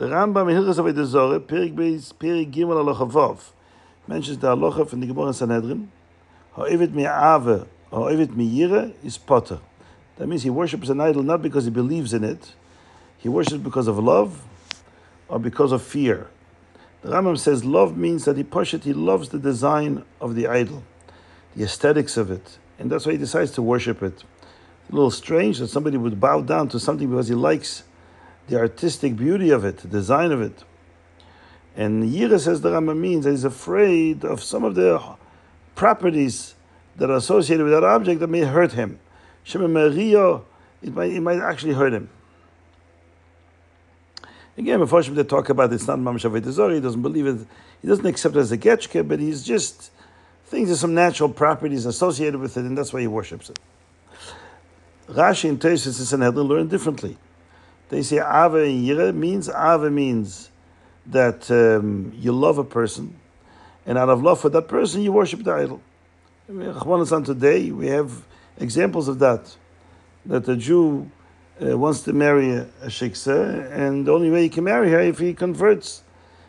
The Rambam in Hilchas Avodah Zorah, Perik Beis, Perik Gimel Alocha Vav, mentions the Alocha from the Gemara in Sanhedrin, Ha'ovet mi'ave, ha'ovet mi'yire, is potter. That means he worships an idol not because he believes in it, he worships because of love or because of fear. The Rambam says love means that he pushes, he loves the design of the idol, the aesthetics of it, and that's why he decides to worship it. a little strange that somebody would bow down to something because he likes the artistic beauty of it, the design of it. And Yira says the Rambam means that he's afraid of some of the properties that are associated with that object that may hurt him. Shema Merio, it might, it might actually hurt him. Again, before they talk about it's not Mamash Avodah he doesn't believe it, he doesn't accept it as a getchke, but he's just thinks there's some natural properties associated with it, and that's why he worships it. Rashi and Tesis and Sanhedrin learn differently. They say Ava and means Ava means that um, you love a person, and out of love for that person, you worship the idol. today, we have examples of that. That a Jew uh, wants to marry a, a shiksa, and the only way he can marry her if he converts.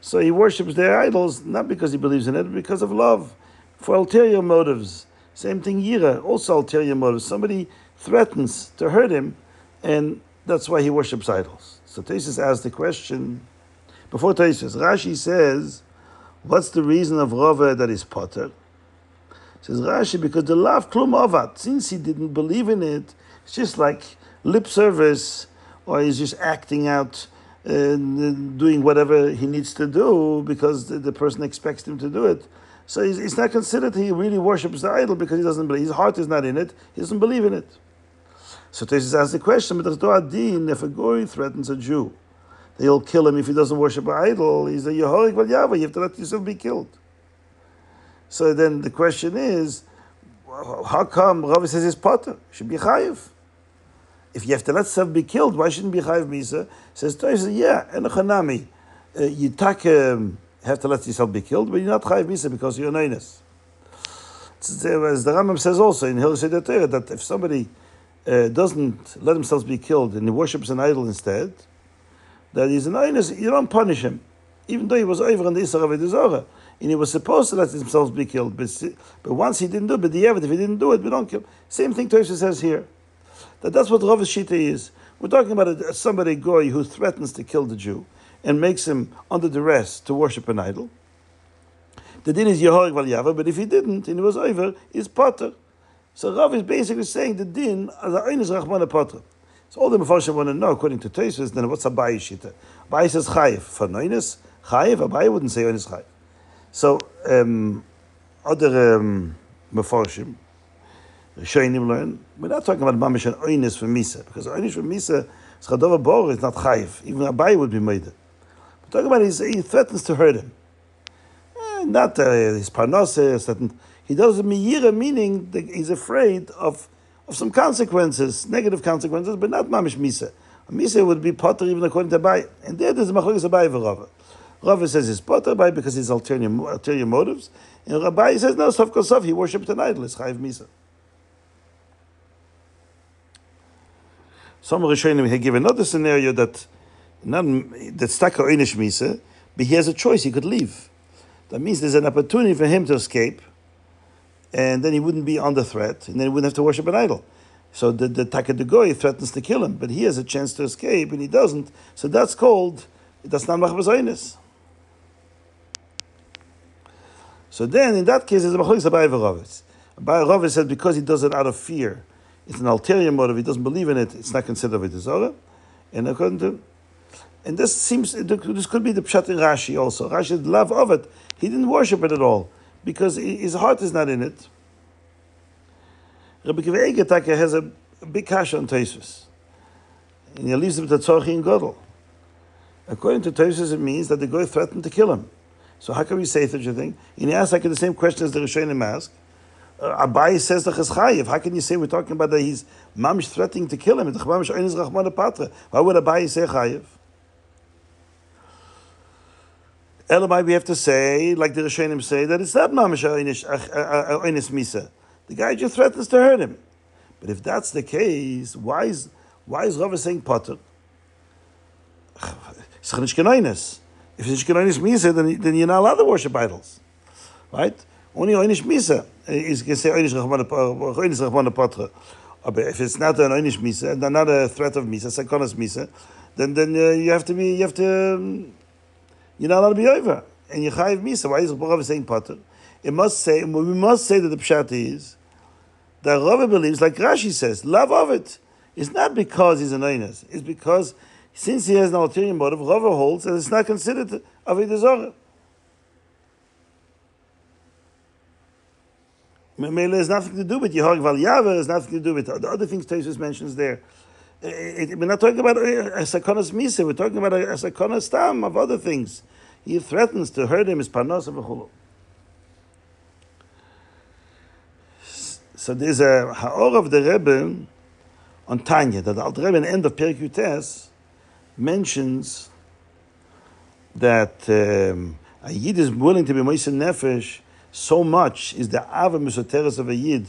So he worships their idols, not because he believes in it, but because of love, for ulterior motives. Same thing, Yira, also ulterior motives. Somebody threatens to hurt him, and that's why he worships idols. So Tesis asks the question, before Tesis, Rashi says, what's the reason of Rava that is Potter? Says Rashi, because the love klum ovat, since he didn't believe in it, it's just like lip service, or he's just acting out, uh, doing whatever he needs to do because the, the, person expects him to do it. So he's, it's not considered he really worships the idol because he doesn't believe. His heart is not in it. He doesn't believe in it. So Tesis asks the question, but din, if a goy threatens a Jew, they'll kill him if he doesn't worship an idol. He's a Yehorik Valyava. You have to let yourself be killed. So then the question is, how come Rav says he's potter? Should be chayiv. If you have to let yourself be killed, why shouldn't be chayiv misa? Says Tesis, yeah, and chanami. Uh, you take, um, have to let yourself be killed, but you're not chayiv misa because you're an As the Rambam says also in Hilchot that if somebody uh, doesn't let himself be killed and he worships an idol instead, that he's an einus, you don't punish him, even though he was over in the Isra of and he was supposed to let himself be killed, but, but once he didn't do it, but the if he didn't do it, we don't kill. Same thing Tosha says here. That that's what Rav Shita is. We're talking about a, somebody goy who threatens to kill the Jew and makes him under duress to worship an idol. The din is Yehorik Valyava, but if he didn't and he was over, he's potter. So Rav is basically saying the din as a is Rahman Patra. So all the Mepharshim want to know, according to Tesis, then what's Abayi Shita? Abayi says Chayiv. For Noinis, Chayiv, Abayi wouldn't say Oinis Chayiv. So, um, other um, Mepharshim, Rishonim learn, we're not talking about Mamish and Oinis for Misa, because Oinis for Misa, Schadova Bor is not Chayiv. Even Abayi would be made. We're talking about he threatens to hurt him. Eh, not uh, his parnoses, he does miyira, meaning he's afraid of, of some consequences, negative consequences, but not mamish misa. A misa would be potter even according to Abai. And there there's machlokes Abai for Rava. Says he's potter Abai because he's ulterior, ulterior motives. And Rabbi says, no, sof kosof, he worshipped an idol, it's chayiv misa. Some Rishonim have given another scenario that not that staka einish misa, but he has a choice, he could leave. That means there's an opportunity for him to escape and then he wouldn't be under threat, and then he wouldn't have to worship an idol. So the, the Takadegoy threatens to kill him, but he has a chance to escape, and he doesn't. So that's called, that's not Machbazoinis. So then, in that case, it's a Macholis Abai Ravis. Abai Ravis said because he does it out of fear, it's an ulterior motive, he doesn't believe in it, it's not considered a Zora. And according to, and this seems, this could be the Pshat in Rashi also. Rashi's love of it, he didn't worship it at all because his heart is not in it. Rabbi Kiva has a, big cash on Taisus. And he leaves him to Tzorchi and Godel. According to Taisus, it means that the guy threatened to kill him. So how can we say such a thing? And he asks like the same question as the Rishonim ask. Uh, Abai says the Cheschayev. How can you say we're talking about that he's mamish threatening to kill him? Why would Abai say Chayev? Elamai, we have to say, like the Rishonim say, that it's not mamish uh, uh, uh, oinis misa. The guy just threatens to hurt him. But if that's the case, why is why is Rav saying potter? It's If it's Shkenoinis Misa, then, then you're not allowed to worship idols. Right? Only Oinish Misa is can say Oinish Rachmana Patra. But if it's not an Oinish Misa, not a threat of Misa, Sakonas Misa, then then uh, you have to be, you have to, um, you're not allowed to be over. And you chayiv Misa. Why is Rav saying Patra? It must say, we must say that the Pshat is that Rav believes, like Rashi says, love of it. It's not because he's an Oinas. It's because since he has an ulterior motive, Rav holds that it's not considered Avodah Zorah. Mele has nothing to do with Yehog Val has nothing to do with the other things Tesis mentions there. It, it, we're not talking about eh, a sakonas misa, we're talking about a, sakonas tam of other things. He threatens to hurt him, his panos of a So there's a ha'or of the Rebbe on Tanya, that the Alter Rebbe in the end of Perikutes mentions that um, a Yid is willing to be Moise Nefesh so much is the Ava Misoteres of a Yid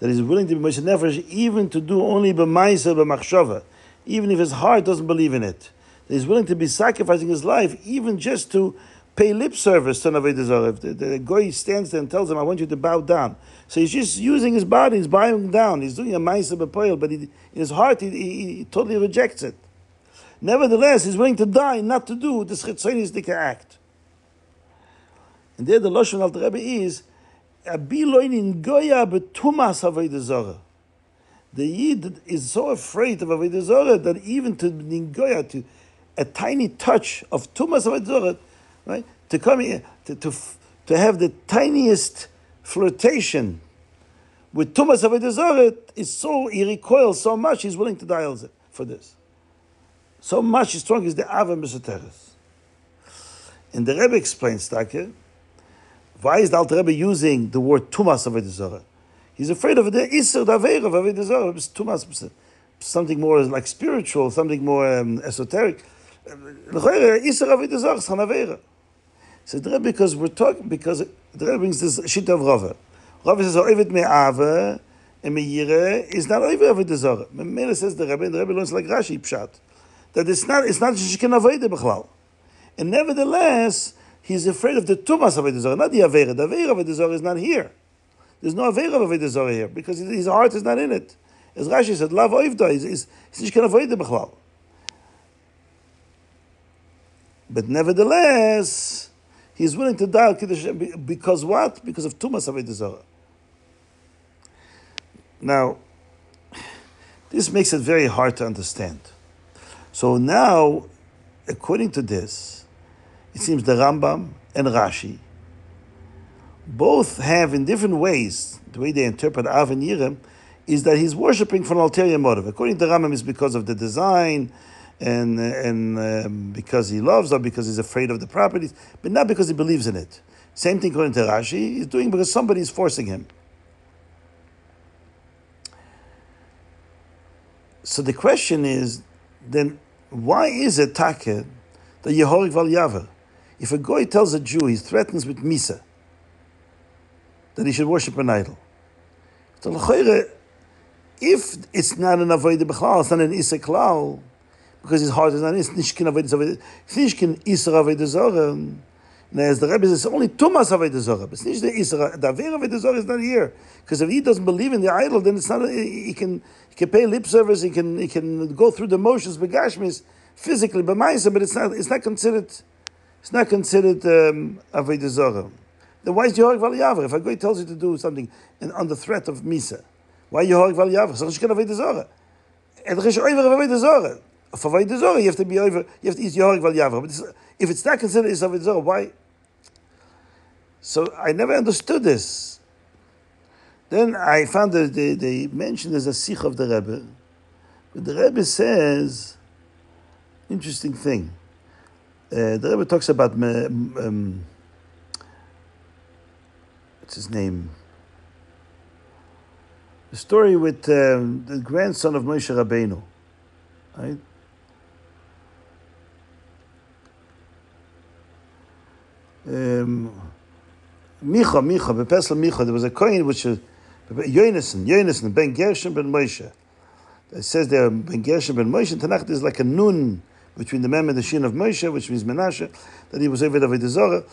that he's willing to be Moshe Nefesh even to do only b'maisa b'machshava, even if his heart doesn't believe in it. That he's willing to be sacrificing his life even just to pay lip service to Navei If the, the stands there and tells him, I want you to bow down. So he's just using his body, he's bowing down, he's doing a maisa b'poil, but he, in his heart he, he, he, totally rejects it. Nevertheless, he's willing to die not to do this chitzonistic act. And there the Lashon Al Rebbe is, The Yid is so afraid of Avodah that even to Ningoya, to a tiny touch of Tumas Avodah right, to come here, to, to, to have the tiniest flirtation with Tumas Avodah is so, he recoils so much, he's willing to die for this. So much strong is the Ava Mesoteres. And the Rebbe explains, Take, why is the Alter Rebbe using the word tumas of Avodah He's afraid of the iser daveir of Avodah Zarah. Tumas, something more like spiritual, something more um, esoteric. Iser Avodah Zarah is So the Rebbe, because we're talking, because the Rebbe brings this shit of Rava. Rava says, "Oivet me'ava." and Meire is not over Avodah Zarah. Meire says the Rebbe, and the Rebbe learns like Rashi Pshat, that it's not, it's not Shishkin Avodah B'chlal. And nevertheless, He's afraid of the tumas of Avodah not the Avera. The Avera of Avodah is not here. There's no Avera of Avodah here because his heart is not in it. As Rashi said, Lav Oivda, he's not going to avoid the Bechlal. But nevertheless, he's willing to die Kiddush because what? Because of Tumas Avodah Now, this makes it very hard to understand. So now, according to this, it seems the Rambam and Rashi both have in different ways, the way they interpret Av and Yirem, is that he's worshipping for an ulterior motive. According to Rambam, it's because of the design and, and um, because he loves or because he's afraid of the properties, but not because he believes in it. Same thing according to Rashi, he's doing because somebody is forcing him. So the question is, then why is it take the Yehorik Val Yaver? If a guy tells a Jew, he threatens with Misa, that he should worship an idol. If it's not an Avodah B'chlal, it's not an Isa Klal, because his heart is not it's Nishkin Avodah Zorah, Nishkin Isa Avodah Zorah, now, as the Rebbe says, only Tumas Avodah Zorah, it's the Isra, the Aver Avodah Zorah is not here. Because if he doesn't believe in the idol, then it's not, he can, he can pay lip service, he can, he can go through the motions, begashmis, physically, but but it's not, it's not considered it's not considered um, Avodah Zorah. Then why is Yehorik Val If a guy tells you to do something and under threat of Misa, why Yehorik Val Yaver? So Shkin Avodah Zorah. And Chish Oiver Avodah Zorah. For Avodah Zorah, you have to be over, you have to eat Yehorik Val But if it's not considered is Avodah Zorah, why? So I never understood this. Then I found that they, they mentioned there's a sikh of the Rebbe. But the Rebbe says, interesting thing. Uh, the Rebbe talks about um, what's his name? The story with um, the grandson of Moshe Rabbeinu, right? Um, Micha, Micha, Bepesel Micha, there was a coin which was Yonason, Yonason, Ben Gershon, Ben Moshe. It says there, Ben Gershon, Ben Moshe, Tanakh is like a nun between the mem and the shin of Moshe, which means Menashe, that he was over Avodah Zorah.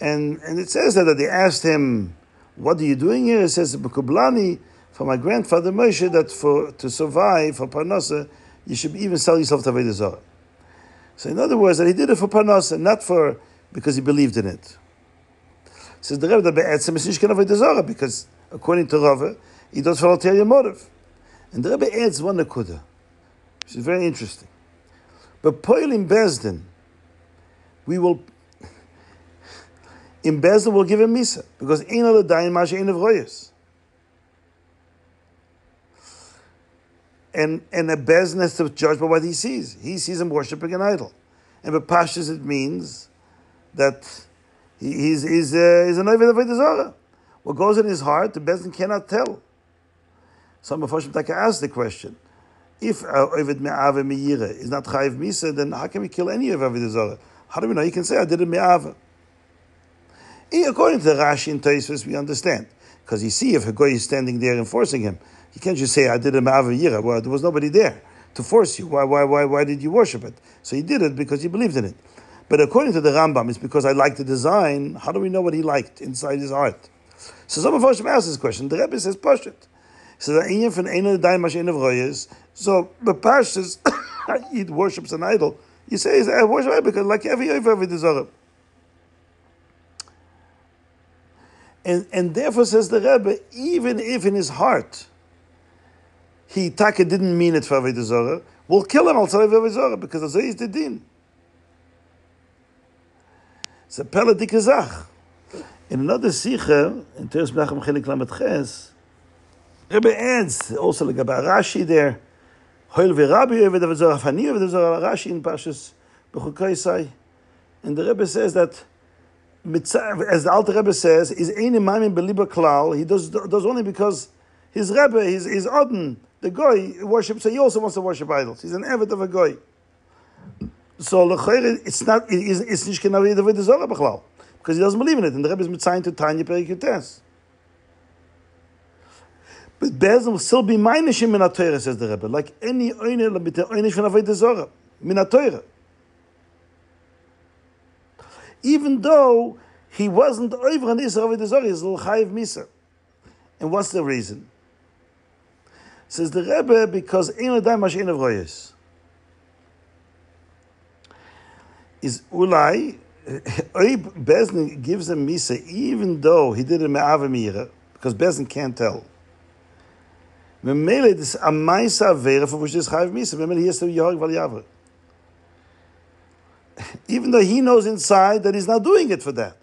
And, and it says that, that they asked him, what are you doing here? He says, Bekublani, for my grandfather Moshe, that for to survive, for Parnasa, you should even sell yourself to Avodah Zorah. So in other words, that he did it for Parnasa, not for, because he believed in it. Says the Rebbe Be'etzem is Nishkan Avodah Zorah, because according to Rava, he does for ulterior motive. And the Rebbe adds one nakuda, which is very interesting. But Poil in Bezdin, we will in Bezdin will give him Misa, because Ein Al Dain Masha Ein of Royas. And, and a Bezdin has to judge by what he sees. He sees him worshiping an idol. And Pashas it means that he, he's, he's, uh, he's an Ovid of What goes in his heart, the Bezdin cannot tell. Some of Hashem Taka asked the question, if Ovid Me'ava Me'ira is not Chayiv Misa, then how can we kill any of Avodah Zorah? How do we know? He can say, I did it Me'ava. According to the Rashi and Tosfos, we understand. Because you see, if a guy is standing there enforcing him, you can't just say, I did it Me'ava Yira. Well, there was nobody there to force you. Why, why, why, why did you worship it? So he did it because he believed in it. But according to the Rambam, it's because I liked the design. How do we know what he liked inside his heart? So some of us ask this question. The Rebbe says, Pashit. So the Inyan from Ein Daim Mashin. So the Pashas, he worships an idol. You say, I worship because like every every desire. And, and therefore, says the Rebbe, even if in his heart he taka didn't mean it for Avodah Zorah, we'll kill him outside of Avodah because Azay is the din. A pele dikazach. In another sicha, in Teres Menachem Chelik Lamed Ches, Rebbe adds also like about Rashi there, V'Rabbi Rashi in B'chukai And the Rebbe says that as the Alter Rebbe says, is ein imam beliba klal. He does does only because his Rebbe, his his Odin, the guy worships. So he also wants to worship idols. He's an avid of a guy. So it's not it's it's wie the Zorah b'klal because he doesn't believe in it. And the Rebbe is mitzayin to Tanya Perikutes. But Bezim will still be minishim min says the Rebbe, like any oiner lebite oinish from Avodah Zorah min even though he wasn't over on Isra with Zorah, he's Chayiv Misa. And what's the reason? Says the Rebbe, because Ein Adai Mashin of Royes. Is Ulai, Bezdin gives him Misa, even though he did a Me'ava Mira, because Bezdin can't tell. Memele, this Amaisa Avera, for which this Chayiv Misa, Memele, he has to Yahog Val Yavra even though he knows inside that he's not doing it for that.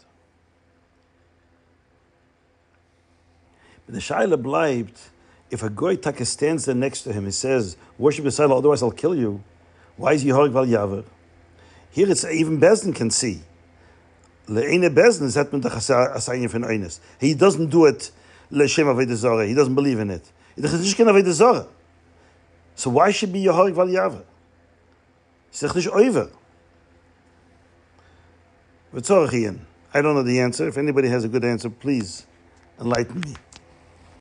But the Shaila bleibt, if a goy taka stands there next to him he says, worship Yisrael, otherwise I'll kill you, why is Yehorig Val Yaver? Here it's even Bezdin can see. Le'ene Bezdin is Einis. He doesn't do it le'shem avodah zorah. He doesn't believe in it. So why should be Yehorig Val Yaver? It's nicht over. I don't know the answer. If anybody has a good answer, please enlighten me.